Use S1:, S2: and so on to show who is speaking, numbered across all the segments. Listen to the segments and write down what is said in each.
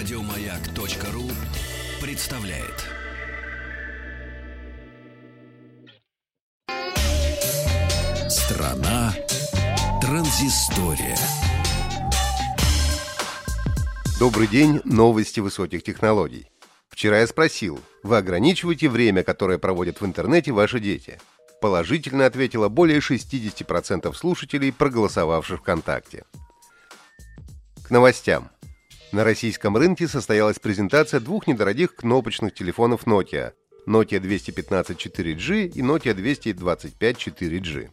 S1: Радиомаяк.ру представляет. Страна транзистория.
S2: Добрый день, новости высоких технологий. Вчера я спросил, вы ограничиваете время, которое проводят в интернете ваши дети? Положительно ответило более 60% слушателей, проголосовавших ВКонтакте. К новостям. На российском рынке состоялась презентация двух недорогих кнопочных телефонов Nokia Nokia 215 4G и Nokia 225 4G.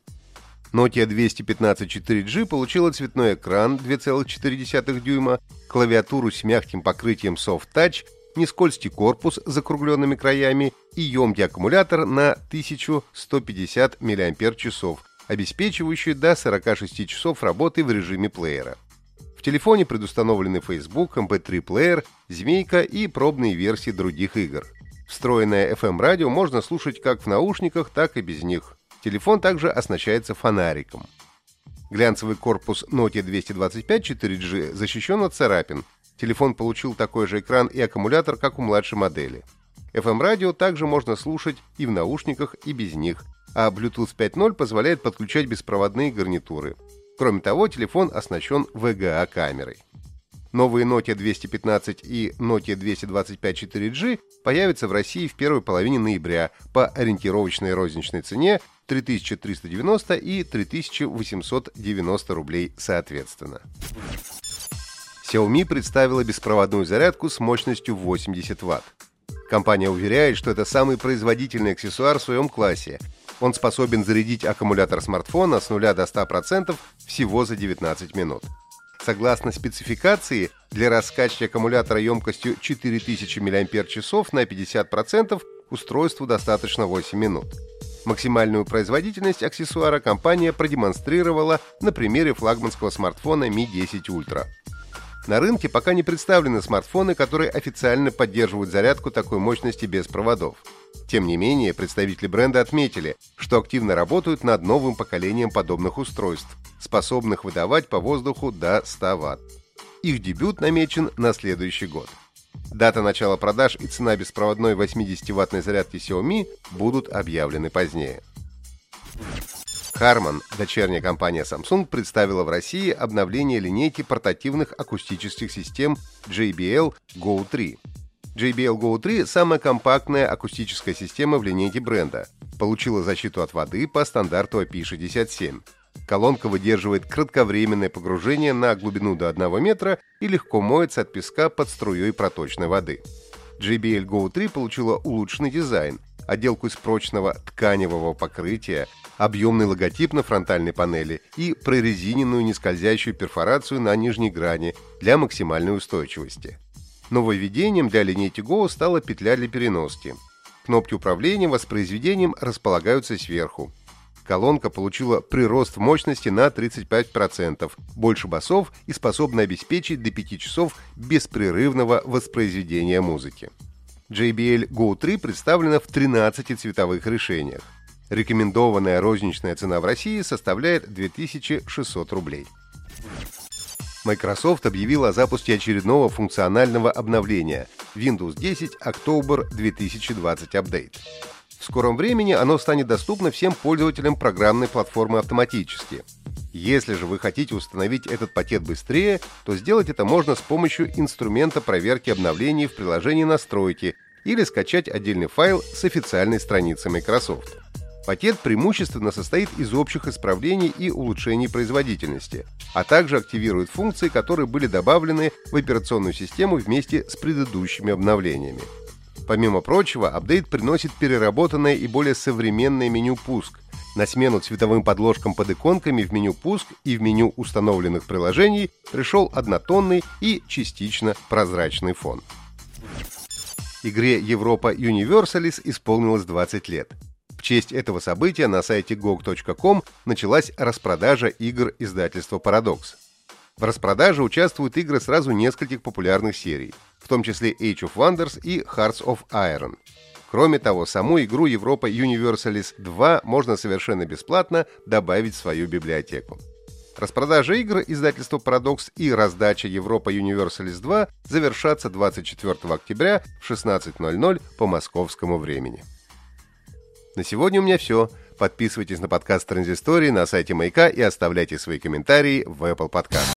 S2: Nokia 215 4G получила цветной экран 2,4 дюйма, клавиатуру с мягким покрытием Soft Touch, нескользкий корпус с закругленными краями и емкий аккумулятор на 1150 мАч, обеспечивающий до 46 часов работы в режиме плеера. Телефоне предустановлены Facebook, MP3-плеер, Змейка и пробные версии других игр. Встроенное FM-радио можно слушать как в наушниках, так и без них. Телефон также оснащается фонариком. Глянцевый корпус Nokia 225 4G защищен от царапин. Телефон получил такой же экран и аккумулятор, как у младшей модели. FM-радио также можно слушать и в наушниках, и без них, а Bluetooth 5.0 позволяет подключать беспроводные гарнитуры. Кроме того, телефон оснащен VGA-камерой. Новые Nokia 215 и Nokia 225 4G появятся в России в первой половине ноября по ориентировочной розничной цене 3390 и 3890 рублей соответственно. Xiaomi представила беспроводную зарядку с мощностью 80 Вт. Компания уверяет, что это самый производительный аксессуар в своем классе. Он способен зарядить аккумулятор смартфона с 0 до 100% всего за 19 минут. Согласно спецификации, для раскачки аккумулятора емкостью 4000 мАч на 50% устройству достаточно 8 минут. Максимальную производительность аксессуара компания продемонстрировала на примере флагманского смартфона Mi 10 Ultra. На рынке пока не представлены смартфоны, которые официально поддерживают зарядку такой мощности без проводов. Тем не менее, представители бренда отметили, что активно работают над новым поколением подобных устройств, способных выдавать по воздуху до 100 Вт. Их дебют намечен на следующий год. Дата начала продаж и цена беспроводной 80-ваттной зарядки Xiaomi будут объявлены позднее. Harman, дочерняя компания Samsung, представила в России обновление линейки портативных акустических систем JBL Go 3. JBL Go 3 – самая компактная акустическая система в линейке бренда. Получила защиту от воды по стандарту IP67. Колонка выдерживает кратковременное погружение на глубину до 1 метра и легко моется от песка под струей проточной воды. JBL Go 3 получила улучшенный дизайн, отделку из прочного тканевого покрытия, объемный логотип на фронтальной панели и прорезиненную нескользящую перфорацию на нижней грани для максимальной устойчивости. Нововведением для линейки Go стала петля для переноски. Кнопки управления воспроизведением располагаются сверху. Колонка получила прирост мощности на 35%, больше басов и способна обеспечить до 5 часов беспрерывного воспроизведения музыки. JBL Go 3 представлена в 13 цветовых решениях. Рекомендованная розничная цена в России составляет 2600 рублей. Microsoft объявила о запуске очередного функционального обновления Windows 10 October 2020 Update. Скором времени оно станет доступно всем пользователям программной платформы автоматически. Если же вы хотите установить этот пакет быстрее, то сделать это можно с помощью инструмента проверки обновлений в приложении «Настройки» или скачать отдельный файл с официальной страницы Microsoft. Пакет преимущественно состоит из общих исправлений и улучшений производительности, а также активирует функции, которые были добавлены в операционную систему вместе с предыдущими обновлениями. Помимо прочего, апдейт приносит переработанное и более современное меню «Пуск», на смену цветовым подложкам под иконками в меню «Пуск» и в меню установленных приложений пришел однотонный и частично прозрачный фон. Игре Европа Universalis исполнилось 20 лет. В честь этого события на сайте gog.com началась распродажа игр издательства Paradox. В распродаже участвуют игры сразу нескольких популярных серий, в том числе Age of Wonders и Hearts of Iron – Кроме того, саму игру Европа Universalis 2 можно совершенно бесплатно добавить в свою библиотеку. Распродажа игр издательства «Парадокс» и раздача «Европа Universalis 2» завершатся 24 октября в 16.00 по московскому времени. На сегодня у меня все. Подписывайтесь на подкаст «Транзистории» на сайте Маяка и оставляйте свои комментарии в Apple Podcast.